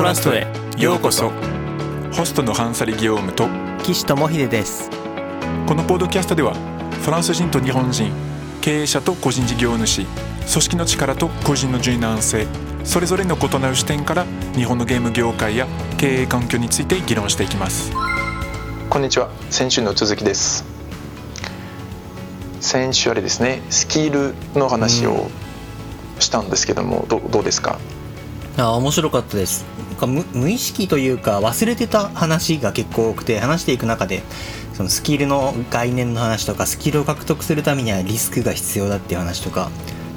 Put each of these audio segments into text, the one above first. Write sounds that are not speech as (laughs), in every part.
トラストへ。ようこそ。ホストのハンサリ・ギオームと岸智秀です。このポッドキャストではフランス人と日本人経営者と個人事業主組織の力と個人の柔軟性それぞれの異なる視点から日本のゲーム業界や経営環境について議論していきます。こんにちは。先週の続きです。先週あれですねスキルの話をしたんですけども、どどうですか？あ面白かったです無無意識というか忘れてた話が結構多くて話していく中でそのスキルの概念の話とかスキルを獲得するためにはリスクが必要だっていう話とか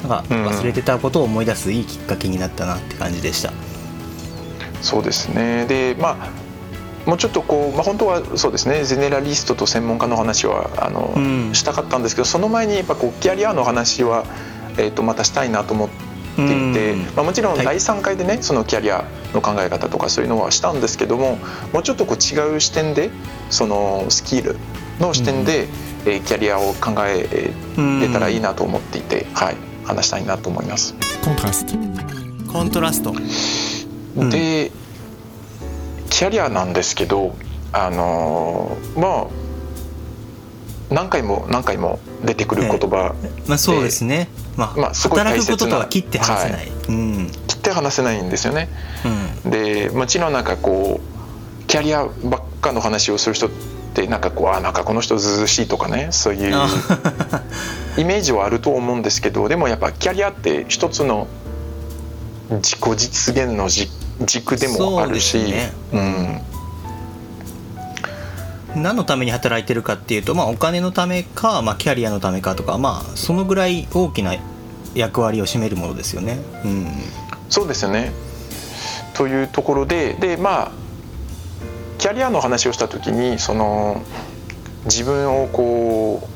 なんか忘れてたことを思い出すいいきっかけになったなって感じでした。そうですね。でまあもうちょっとこう、まあ、本当はそうですね。ゼネラリストと専門家の話はあの、うん、したかったんですけどその前にやっぱこうキャリアの話は、えー、とまたしたいなと思っていて、まあ、もちろん第3回でね、はい、そのキャリアの考え方とかそういうのはしたんですけどももうちょっとこう違う視点でそのスキルの視点で、うん、えー、キャリアを考えれたらいいなと思っていて、はい、話したいなと思います。コントラスト。コントラスト。で、うん。キャリアなんですけどあのまあ何回も何回も出てくる言葉で、まあ、そうですね、まあ、まあ、すごい大切な働くこととは切って話せない、はい。うん、切って話せないんですよね、うん、でもちろんなんかこうキャリアばっかの話をする人ってなんかこうあなんかこの人ずずしいとかねそういうイメージはあると思うんですけどでもやっぱキャリアって一つの自己実現の実軸でもあるし、ね、うん、何のために働いてるかっていうと、まあ、お金のためか、まあ、キャリアのためかとか、まあ、そのぐらい大きな役割を占めるものですよね。うん、そうですよね。というところででまあキャリアの話をした時にその自分をこう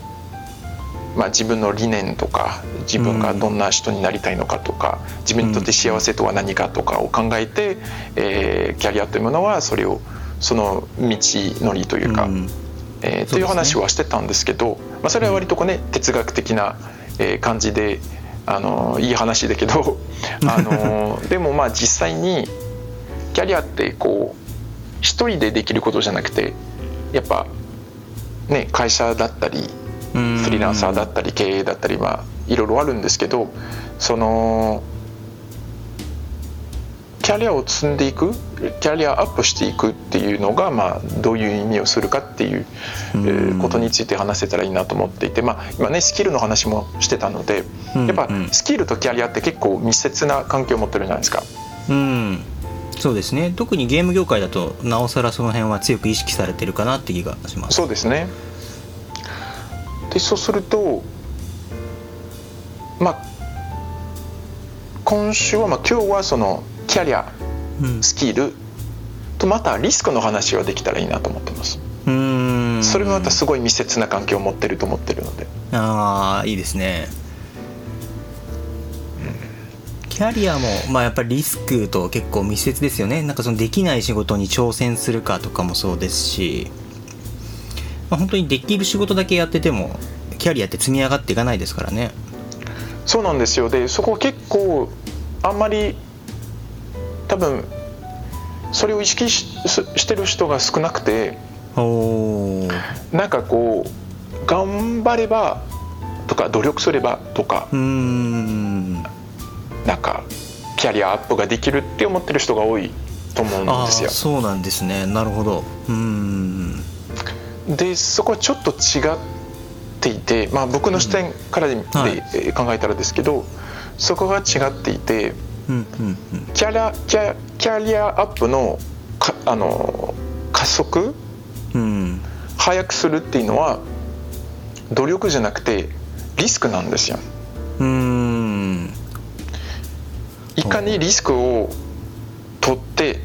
まあ、自分の理念とか自分がどんな人になりたいのかとか、自分にとって幸せとは何かとかを考えて、えー、キャリアというものはそれをその道のりというか、うん、えー、という話はしてたんですけど、まあ、それは割とこうね哲学的な感じであのいい話だけどあの (laughs) でもまあ実際にキャリアってこう一人でできることじゃなくてやっぱね会社だったりフリーランサーだったり経営だったりまあいろいろあるんですけどそのキャリアを積んでいくキャリアアップしていくっていうのが、まあ、どういう意味をするかっていうことについて話せたらいいなと思っていて、まあ、今ねスキルの話もしてたのでやっぱスキルとキャリアって結構密接な関係を持ってるじゃないですか。うん。そうですね。特にゲーム業界だとなおさらその辺は強く意識されてるかなって気がします。そうですね。でそうするとまあ今週は、まあ、今日はそのキャリア、スキルとまたリスクの話はできたらいいなと思ってます。うん。それもまたすごい密接な関係を持ってると思ってるので。ああいいですね。キャリアも、まあ、やっぱりリスクと結構密接ですよね。なんかそのできない仕事に挑戦するかとかもそうですし。まあ、本当にできる仕事だけやっててもキャリアって積み上がっていかないですからね。そうなんですよ。でそこ結構あんまり多分それを意識してる人が少なくてなんかこう頑張ればとか努力すればとかうん。なんかキャリアアップができるって思ってる人が多いと思うんですよ。そうなんですね。なるほど。うん。でそこはちょっと違っていて、まあ、僕の視点からで、考えたらですけどそこが違っていて、キャラキャキャリアアップのかあの加速、うん、早くするっていうのは努力じゃなくてリスクなんですよ。うん。いかにリスクを取って、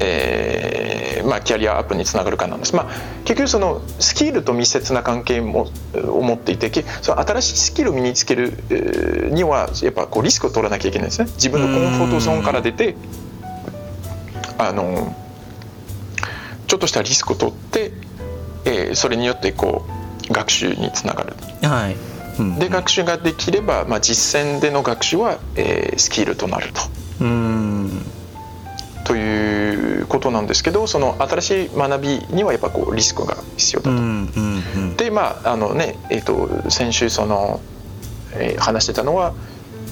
えーまあ、キャリアアップにつながるかなんです、まあ、結局そのスキルと密接な関係もを持っていてその新しいスキルを身につけるにはやっぱこうリスクを取らなきゃいけないですね。自分のコンフォートゾーンから出てあのちょっとしたリスクを取って、えー、それによってこう学習につながる。はい。うん、で学習ができれば、まあ、実践での学習は、えー、スキルとなると。うんということなんですけどその新しい学びにはやっぱこうリスクが必要だと。うんうんうんでまああのねえっ、と先週その、えー話してたのは、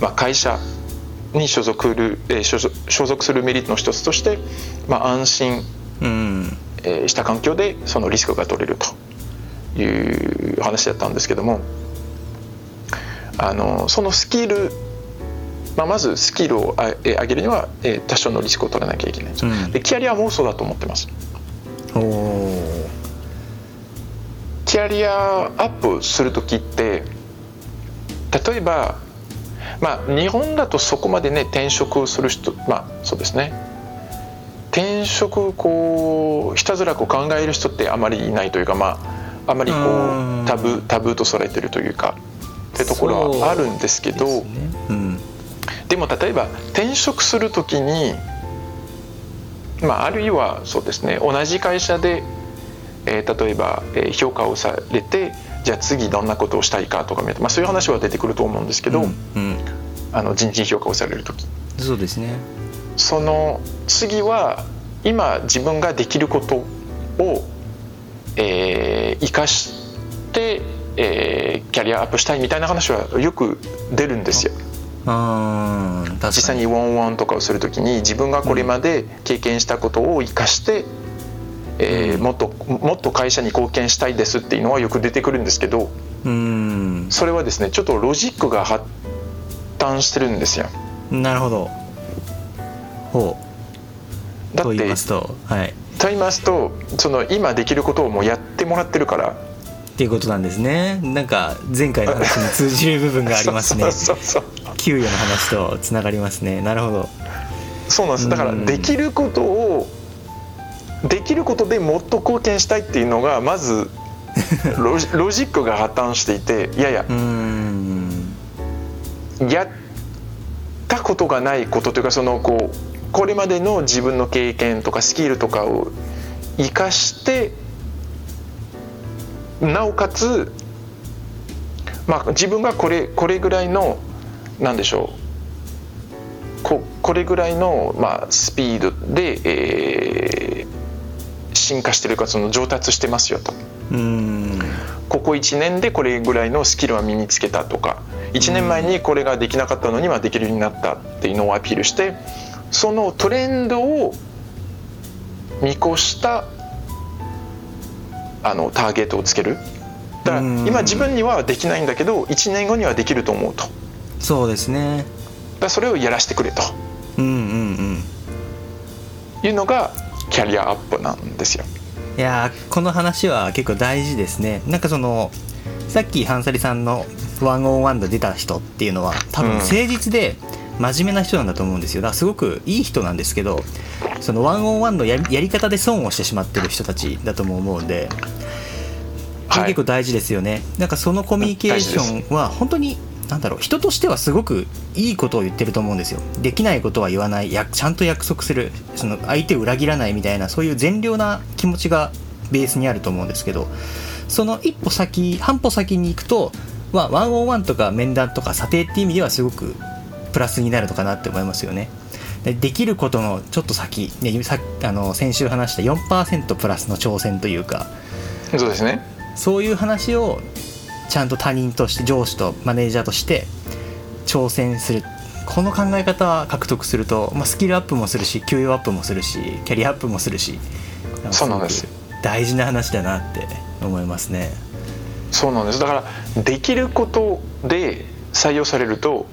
まあ、会社に所属る、えー所属所属するメリットの一つとして、まあ、安心、うんえーした環境でそのリスクが取れるという話だったんですけどもあのそのスキル、まあ、まずスキルを上げるには、えー多少のリスクを取らなきゃいけないうん。でキャリアもそうだと思ってます。キャリアアップする時って例えばまあ日本だとそこまでね転職する人まあそうですね。転職こうひたすらこう考える人ってあまりいないというかまああまりこうタブタブーとされてるというかってところはあるんですけどねうんでも例えば転職する時に、まあ、あるいはそうですね同じ会社で、えー例えば、えー評価をされてじゃあ次どんなことをしたいかとか、まあ、そういう話は出てくると思うんですけど、うんうん。あの人事評価をされる時。そうですね。その次は今自分ができることを、えー生かして、えーキャリアアップしたいみたいな話はよく出るんですよ。あー確か実際にワンワンとかをするときに自分がこれまで経験したことを生かして、えーうん。もっともっと会社に貢献したいですっていうのはよく出てくるんですけどうん。それはですねちょっとロジックが発端してるんですよ。なるほど。ほう。だってと言いますとはい。と言いますとその今できることをもうやってもらってるからっていうことなんですね。なんか前回の話に通じる部分がありますね。(laughs) 給与の話とつながりますね。なるほど。そうなんです。だからうん。できることをできることでもっと貢献したいっていうのがまず (laughs) ロジロジックが破綻していていやいや。やったことがないことというかそのこうこれまでの自分の経験とかスキルとかを生かしてなおかつ、まあ、自分がこれこれぐらいのなんでしょう。ここれぐらいの、まあ、スピードで、えー進化してるかその上達してますよと。ここ1年でこれぐらいのスキルは身につけたとか。1年前にこれができなかったのにはできるようになったっていうのをアピールしてそのトレンドを見越したあのターゲットをつける。だからうん。今自分にはできないんだけど1年後にはできると思うと。そうですね。らそれをやらせてくれと。うんうんうん。いうのがキャリアアップなんですよ。いやーこの話は結構大事ですね。なんかそのさっきハンサリさんの101で出た人っていうのは多分うん。誠実で真面目な人なんだと思うんですよ。だからすごくいい人なんですけどその101のやりやり方で損をしてしまってる人たちだとも思うんで結構大事ですよね、なんかそのコミュニケーションは本当になんだろう人としてはすごくいいことを言ってると思うんですよ。できないことは言わない。やちゃんと約束する。その相手を裏切らないみたいなそういう善良な気持ちがベースにあると思うんですけどその一歩先半歩先に行くと、まあ、101とか面談とか査定っていう意味ではすごくプラスになるのかなって思いますよね。でできることのちょっと先、ね、さあの先週話した4%プラスの挑戦というか。そうですね。そういう話をちゃんと他人として上司とマネージャーとして挑戦する。この考え方獲得すると、まあ、スキルアップもするし給与アップもするしキャリアアップもするし。そうなんです。大事な話だなって思いますね。そうなんです。だからできることで採用されると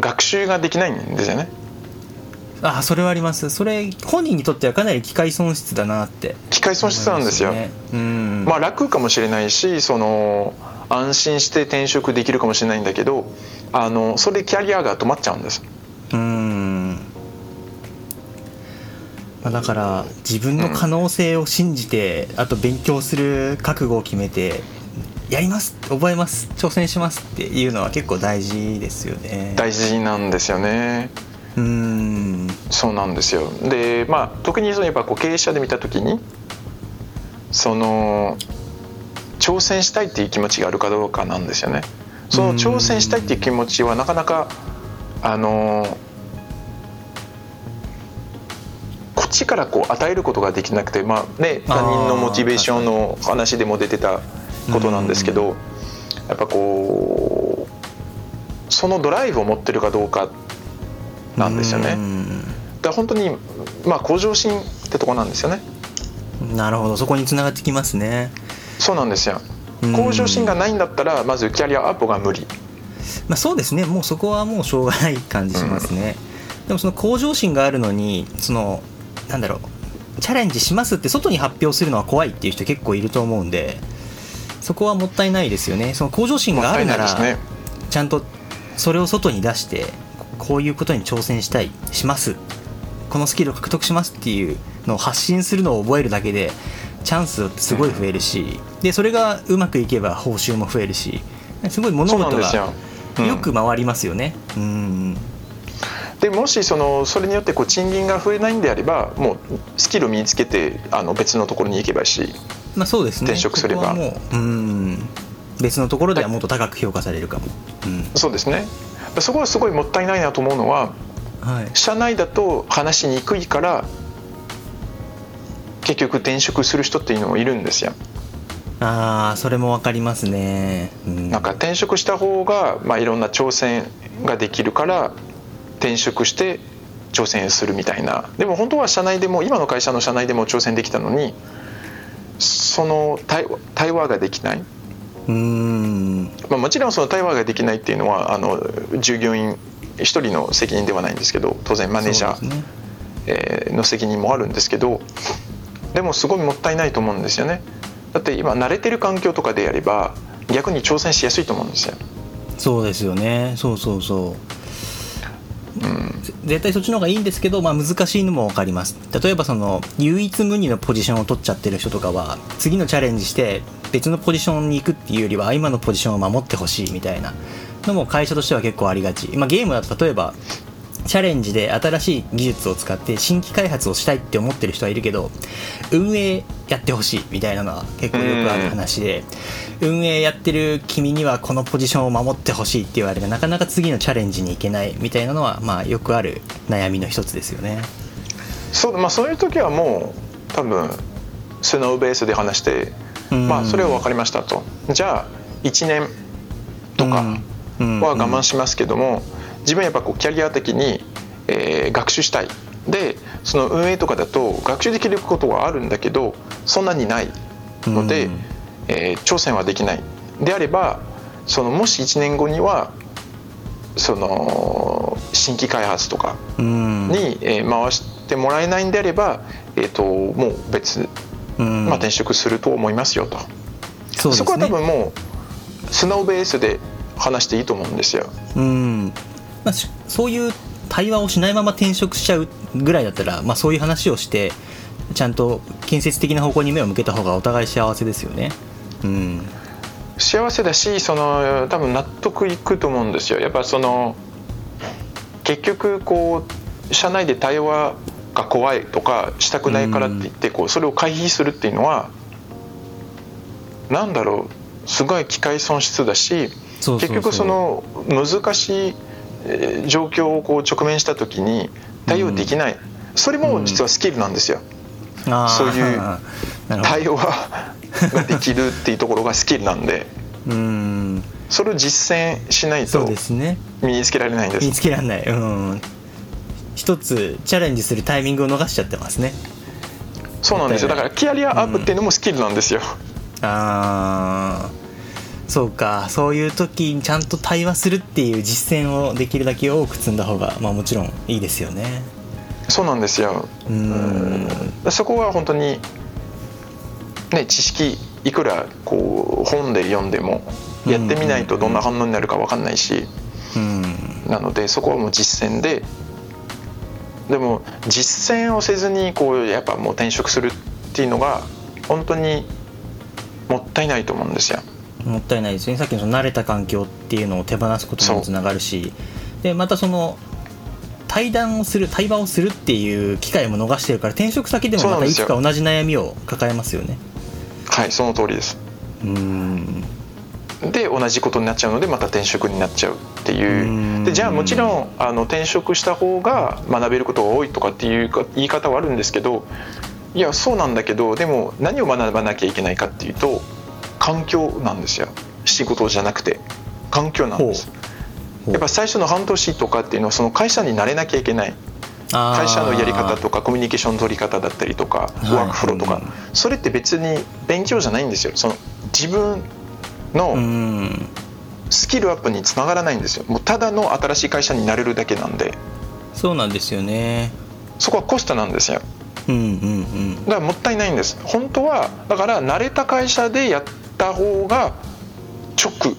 学習ができないんですよね。あそれはあります。それ本人にとってはかなり機械損失だなって。機械損失なんですよ。うん。まあ楽かもしれないしその安心して転職できるかもしれないんだけどあのそれでキャリアが止まっちゃうんです。うん。まあだから自分の可能性を信じて、あと勉強する覚悟を決めてやります覚えます挑戦しますっていうのは結構大事ですよね。大事なんですよね。うん。そうなんですよ。でまあ特にそのやっぱこう経営者で見た時にその挑戦したいっていう気持ちがあるかどうかなんですよね。そのうん。挑戦したいっていう気持ちはなかなかあの一からこう与えることができなくて、まあね、他人のモチベーションの話でも出てたことなんですけどやっぱこうそのドライブを持ってるかどうかなんですよね。だ本当に、まあ、向上心ってとこなんですよね。なるほどそこにつながってきますね。そうなんですよ向上心がないんだったらまずキャリアアップが無理。まあ、そうですねもうそこはもうしょうがない感じしますね。うん、でもその向上心があるのにそのなんだろうチャレンジしますって外に発表するのは怖いっていう人結構いると思うんでそこはもったいないですよね。その向上心があるなら、ね、ちゃんとそれを外に出してこういうことに挑戦したいします。このスキルを獲得しますっていうのを発信するのを覚えるだけでチャンスすごい増えるし、でそれがうまくいけば報酬も増えるしすごい物事がよ。く回りますよね。うん。でもしそのそれによってこう賃金が増えないんであればもうスキルを身につけてあの別のところに行けばいいし、まあ、そうですね。転職すれば。もううん別のところではもっと高く評価されるかも、うん、そうですね。そこはすごいもったいないなと思うのは、はい、社内だと話しにくいから結局転職する人っていうのもいるんですよ。ああそれも分かりますね、うん、なんか転職した方が、まあ、いろんな挑戦ができるから転職して挑戦するみたいな。でも本当は社内でも今の会社の社内でも挑戦できたのにその対対話ができない。うん。まあ、もちろんその対話ができないっていうのはあの従業員1人の責任ではないんですけど当然マネージャー、ね。えー、の責任もあるんですけどでもすごいもったいないと思うんですよね。だって今慣れてる環境とかでやれば逆に挑戦しやすいと思うんですよ。そうですよね。そうそうそううん、絶対そっちの方がいいんですけど、まあ、難しいのも分かります。例えばその唯一無二のポジションを取っちゃってる人とかは次のチャレンジして別のポジションに行くっていうよりは今のポジションを守ってほしいみたいなのも会社としては結構ありがち、まあ、ゲームだと例えばチャレンジで新しい技術を使って新規開発をしたいって思ってる人はいるけど運営やってほしいみたいなのは結構よくある話で運営やってる君にはこのポジションを守ってほしいって言われてなかなか次のチャレンジに行けないみたいなのはまあよくある悩みの一つですよね。そうまあ、そういう時はもう多分スノーベースで話して、まあ、それは分かりましたと。じゃあ1年とかは我慢しますけども、自分はやっぱこうキャリア的に、えー、学習したい。でその運営とかだと学習できることはあるんだけどそんなにないので、えー、挑戦はできない。であればそのもし1年後にはその新規開発とかに、えー、回してもらえないんであれば、えーと、もう別、まあ、転職すると思いますよと。そ、ね,、こは多分もうスノーベースで話していいと思うんですよ。うんまあ、そういう対話をしないまま転職しちゃうぐらいだったら、まあ、そういう話をしてちゃんと建設的な方向に目を向けた方がお互い幸せですよね。うん、幸せだしその多分納得いくと思うんですよ。やっぱその結局こう社内で対話が怖いとかしたくないからって言ってこうそれを回避するっていうのは何だろうすごい機械損失だし結局その難しい状況をこう直面した時に対応できない、それも実はスキルなんですよ、そういう (laughs) 対応ができるっていうところがスキルなんで。うん。それを実践しないと身につけられないんです。身につけられない。うん。一つチャレンジするタイミングを逃しちゃってますね。そうなんですよ。だからキャリアアップっていうのもスキルなんですよ、ああそうかそういう時にちゃんと対話するっていう実践をできるだけ多く積んだ方が、まあ、もちろんいいですよね。そうなんですよ。うん。そこは本当にね知識いくらこう本で読んでもやってみないとどんな反応になるか分かんないし、うん、なのでそこはもう実践ででも実践をせずにこうやっぱもう転職するっていうのが本当にもったいないと思うんですよ。もったいないですよね。さっきのその慣れた環境っていうのを手放すことにもつながるし。でまたその対談をする対話をするっていう機会も逃してるから転職先でもまたいつか同じ悩みを抱えますよね。はいその通りです。うん。で同じことになっちゃうのでまた転職になっちゃうっていう。でじゃあもちろんあの転職した方が学べることが多いとかっていうか言い方はあるんですけどいやそうなんだけどでも何を学ばなきゃいけないかっていうと環境なんですよ。仕事じゃなくて。環境なんです。やっぱ最初の半年とかっていうのはその会社に慣れなきゃいけない。会社のやり方とかコミュニケーション取り方だったりとかワークフローとか。それって別に勉強じゃないんですよ。その自分のスキルアップにつながらないんですよ。もうただの新しい会社になれるだけなんで。そうなんですよね。そこはコストなんですよ。うんうんうん。だからもったいないんです。本当はだから慣れた会社でやった方が直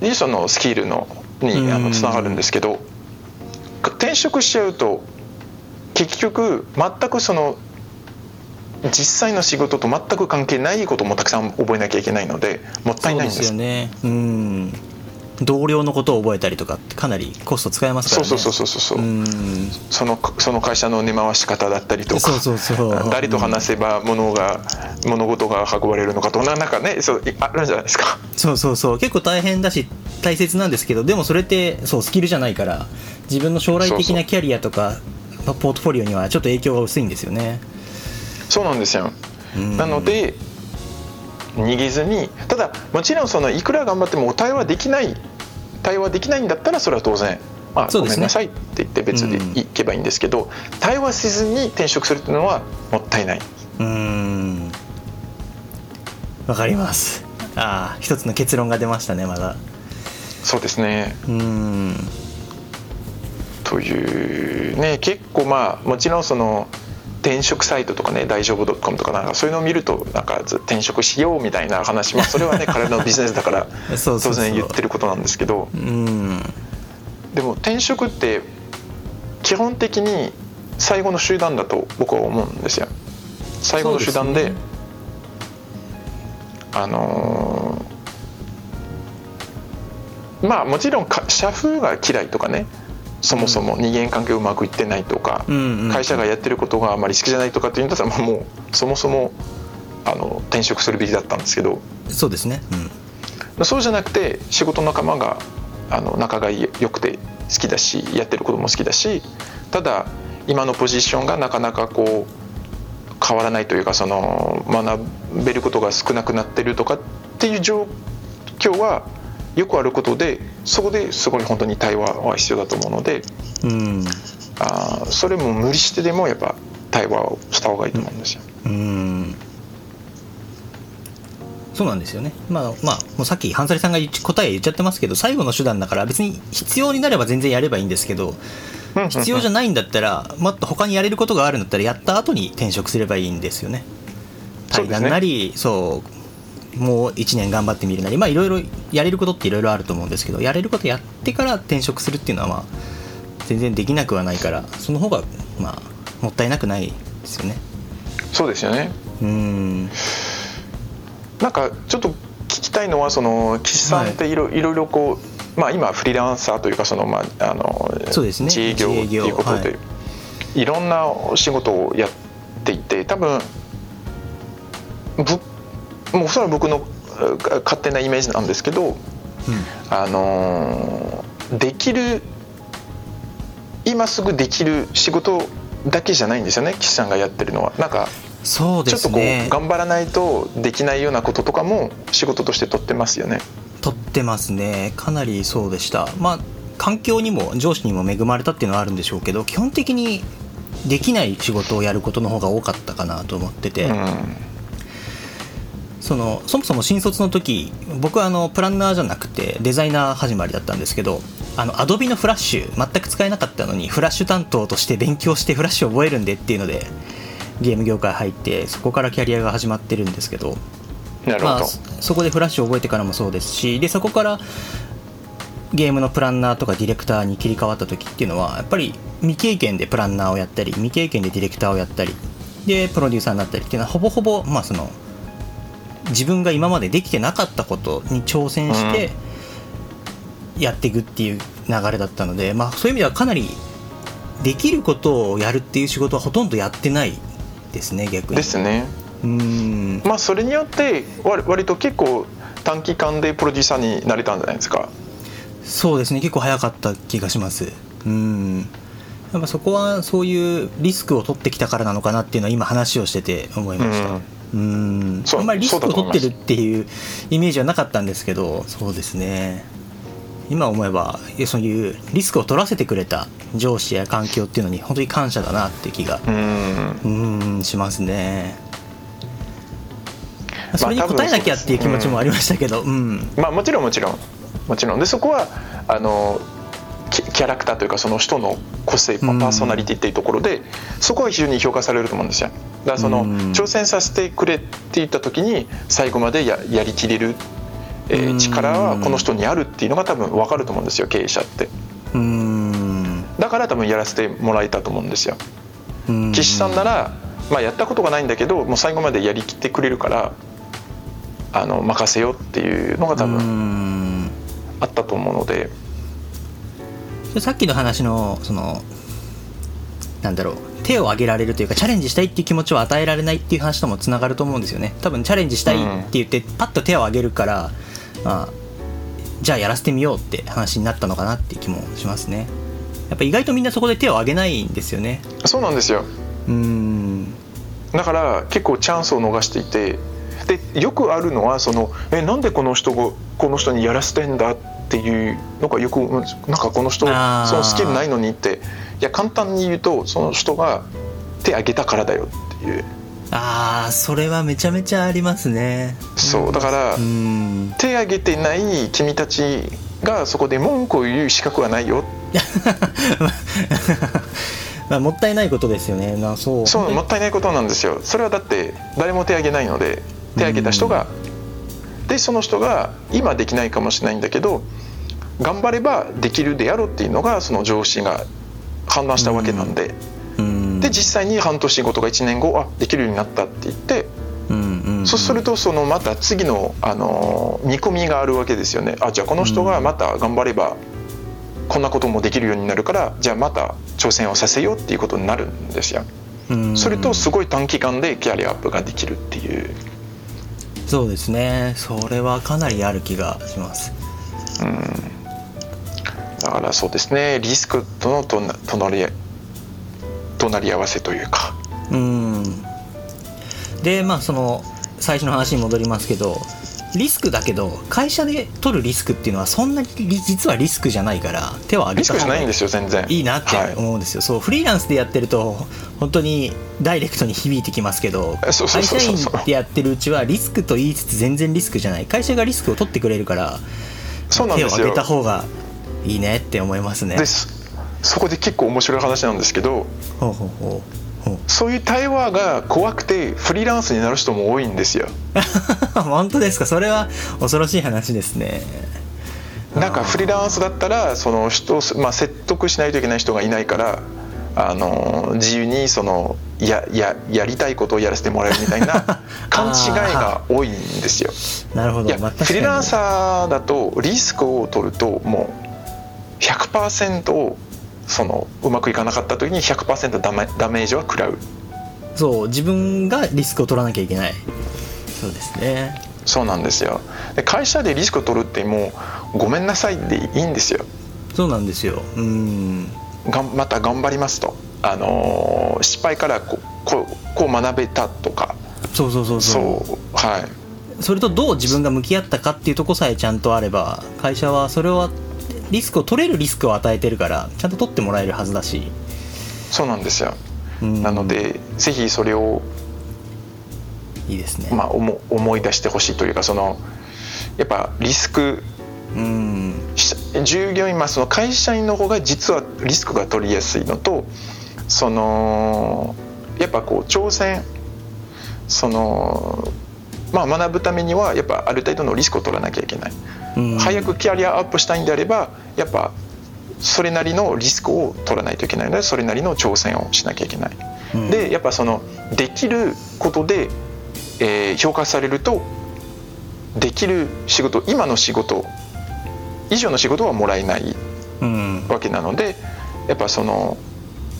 にそのスキルのにあのつながるんですけど転職しちゃうと結局全くその実際の仕事と全く関係ないこともたくさん覚えなきゃいけないのでもったいないんですよね。うん。同僚のことを覚えたりとかってかなりコスト使えますからね。そうそうそうそうそうそのその会社の根回し方だったりとかそうそうそう。誰と話せば物が、うん、物事が運ばれるのかとかなんかねそうあるんじゃないですか。そうそうそう。結構大変だし大切なんですけどでもそれってそうスキルじゃないから自分の将来的なキャリアとかポートフォリオにはちょっと影響が薄いんですよね。そうなんですよ、なので逃げずにただもちろんそのいくら頑張っても対話できない対話できないんだったらそれは当然まあ、ごめんなさいって言って別で行けばいいんですけど、うん、対話せずに転職するっていうのはもったいない。うん。わかります。ああ一つの結論が出ましたねまだ。そうですね。うん。というね結構まあもちろんその転職サイトとかね大丈夫 .com とかなんかそういうのを見るとなんか転職しようみたいな話、まあ、それはね (laughs) 彼のビジネスだから当然言ってることなんですけど。でも転職って基本的に最後の手段だと僕は思うんですよ。最後の手段で、ね、あのー、まあもちろん社風が嫌いとかねそもそも人間関係うまくいってないとか、会社がやってることがあまり好きじゃないとかっていうんだったらもうそもそもあの転職するべきだったんですけど。そうですね、うん、そうじゃなくて仕事仲間があの仲が良くて好きだしやってることも好きだしただ今のポジションがなかなかこう変わらないというかその学べることが少なくなってるとかっていう状況はよくあることでそこですごい本当に対話は必要だと思うので、うん、あそれも無理してでもやっぱ対話をした方がいいと思うんですよ。うん、うんそうなんですよね。まあ、まあ、もうさっき、ハンサリさんが答え言っちゃってますけど、最後の手段だから別に必要になれば全然やればいいんですけど、必要じゃないんだったら、もっと他にやれることがあるんだったら、やった後に転職すればいいんですよね。対談なり、そう、もう1年頑張ってみるなりまあいろいろやれることっていろいろあると思うんですけどやれることやってから転職するっていうのはまあ全然できなくはないからその方がまあもったいなくないですよね。そうですよね。うん。なんかちょっと聞きたいのはその岸さんっていろ,、い、ろいろこうまあ今フリーランサーというかそのまああのそうですね。自営業っていうことで、はい、いろんな仕事をやっていて多分ぶもうそれは僕の勝手なイメージなんですけど、うん、あのできる今すぐできる仕事だけじゃないんですよね岸さんがやってるのは。なんかそうです、ね、ちょっとこう頑張らないとできないようなこととかも仕事として取ってますよね。取ってますねかなりそうでした。まあ環境にも上司にも恵まれたっていうのはあるんでしょうけど基本的にできない仕事をやることの方が多かったかなと思ってて。うんそのそもそも新卒の時僕はあのプランナーじゃなくてデザイナー始まりだったんですけどあのアドビのフラッシュ全く使えなかったのにフラッシュ担当として勉強してフラッシュ覚えるんでっていうのでゲーム業界入ってそこからキャリアが始まってるんですけどまあ、そこでフラッシュを覚えてからもそうですしでそこからゲームのプランナーとかディレクターに切り替わった時っていうのはやっぱり未経験でプランナーをやったり未経験でディレクターをやったりでプロデューサーになったりっていうのはほぼほぼまあその自分が今までできてなかったことに挑戦してやっていくっていう流れだったので、まあ、そういう意味ではかなりできることをやるっていう仕事はほとんどやってないですね逆に。ですね。うん。まあそれによって割割と結構短期間でプロデューサーになれたんじゃないですか。そうですね結構早かった気がします。うん。やっぱそこはそういうリスクを取ってきたからなのかなっていうのは今話をしてて思いました。うんそうあんまりリスクを取ってるっていうイメージはなかったんですけどそうですね。今思えばそういうリスクを取らせてくれた上司や環境っていうのに本当に感謝だなって気がうん。うんしますね。それに応えなきゃっていう気持ちもありましたけど、うん、まあもちろんもちろん。もちろん。でそこはあのキキャラクターというかその人の個性パーソナリティっていうところでそこは非常に評価されると思うんですよ。だからそのうん。挑戦させてくれって言った時に最後までややりきれる、えーうん。力はこの人にあるっていうのが多分分かると思うんですよ経営者って。うん。だから多分やらせてもらえたと思うんですよ。うん。岸さんなら、まあ、やったことがないんだけどもう最後までやりきってくれるからあの任せようっていうのが多う分ん。あったと思うのでさっきの話のそのなんだろう手を挙げられるというかチャレンジしたいっていう気持ちを与えられないっていう話ともつながると思うんですよね。多分チャレンジしたいって言ってパッと手を挙げるから、まあ、じゃあやらせてみようって話になったのかなっていう気もしますね。やっぱ意外とみんなそこで手を挙げないんですよね。そうなんですよ。うん。だから結構チャンスを逃していて。でよくあるのはそのえなんでこの人がこの人にやらせてんだっていうのがよくうんなんかこの人そのスキルないのにって。いや簡単に言うとその人が手挙げたからだよっていう。ああそれはめちゃめちゃありますね。そうだからうん。手挙げてない君たちがそこで文句を言う資格はないよ。(laughs) まあ、もったいないことですよね。なそう。そうもったいないことなんですよ。それはだって誰も手挙げないので手挙げた人がでその人が今できないかもしれないんだけど頑張ればできるであろうっていうのがその上司が判断したわけなんで、うん。で実際に半年後とか1年後あできるようになったって言って、そうするとそのまた次の、あのー見込みがあるわけですよね。あじゃあこの人がまた頑張ればこんなこともできるようになるからじゃあまた挑戦をさせようっていうことになるんですよ。うん。それとすごい短期間でキャリアアップができるっていう、そうですね。それはかなりある気がします。だからそうですね。リスクとの隣り隣り合わせというか。うん。でまあその最初の話に戻りますけどリスクだけど会社で取るリスクっていうのはそんなにリ実はリスクじゃないから手を挙げた方がいですよ全然。いいなってはい。思うんですよ、そうフリーランスでやってると本当にダイレクトに響いてきますけど会社員でやってるうちはリスクと言いつつ全然リスクじゃない。会社がリスクを取ってくれるから手を挙げた方がいいねって思いますね。そこで結構面白い話なんですけどほうほうほうそういう対話が怖くてフリーランスになる人も多いんですよ。(laughs) 本当ですか？それは恐ろしい話ですね。なんかフリーランスだったらその人を、まあ、説得しないといけない人がいないからあの自由にそのやややりたいことをやらせてもらえるみたいな (laughs) 勘違いが多いんですよ。(laughs) なるほど。いや、まあフリーランサーだとリスクを取るともう100%をそのうまくいかなかった時に100%ダメダメージは食らう。そう自分がリスクを取らなきゃいけない。そうですね。そうなんですよ。で会社でリスクを取るってもうごめんなさいでいいんですよ。そうなんですよ。うん。がんまた頑張りますと、あのー失敗からこうこうこう学べたとか。そうそうそうそう。そうはい。それとどう自分が向き合ったかっていうとこさえちゃんとあれば会社はそれはリスクを取れるリスクを与えてるからちゃんと取ってもらえるはずだし、そうなんですよ。うん。なのでぜひそれを、いいですね、まあ、思思い出してほしいというかそのやっぱリスクうん。し従業員まあその会社員の方が実はリスクが取りやすいのとそのやっぱこう挑戦そのまあ学ぶためにはやっぱある程度のリスクを取らなきゃいけない、うん早くキャリアアップしたいんであればやっぱそれなりのリスクを取らないといけないのでそれなりの挑戦をしなきゃいけない、うん。でやっぱそのできることで、えー評価されるとできる仕事今の仕事以上の仕事はもらえないうん。わけなのでやっぱその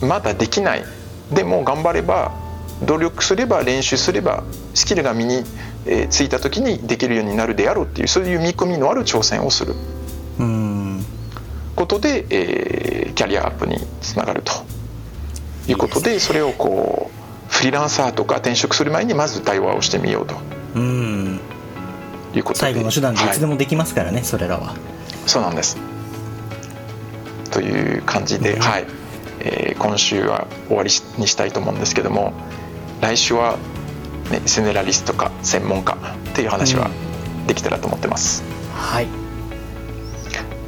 まだできない。でも頑張れば努力すれば練習すればスキルが身にえー着いた時にできるようになるであろうっていうそういう見込みのある挑戦をする。うん。ことで、えーキャリアアップにつながると。いうことでそれをこうフリーランサーとか転職する前にまず対話をしてみようと。うん。いうことで。最後の手段でいつではい。もできますからね、それらは。そうなんです。という感じで、うん。はい。えー今週は終わりにしたいと思うんですけども来週は、ね、セネラリストか専門家っていう話はできたらと思ってます、はい。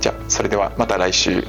じゃあそれではまた来週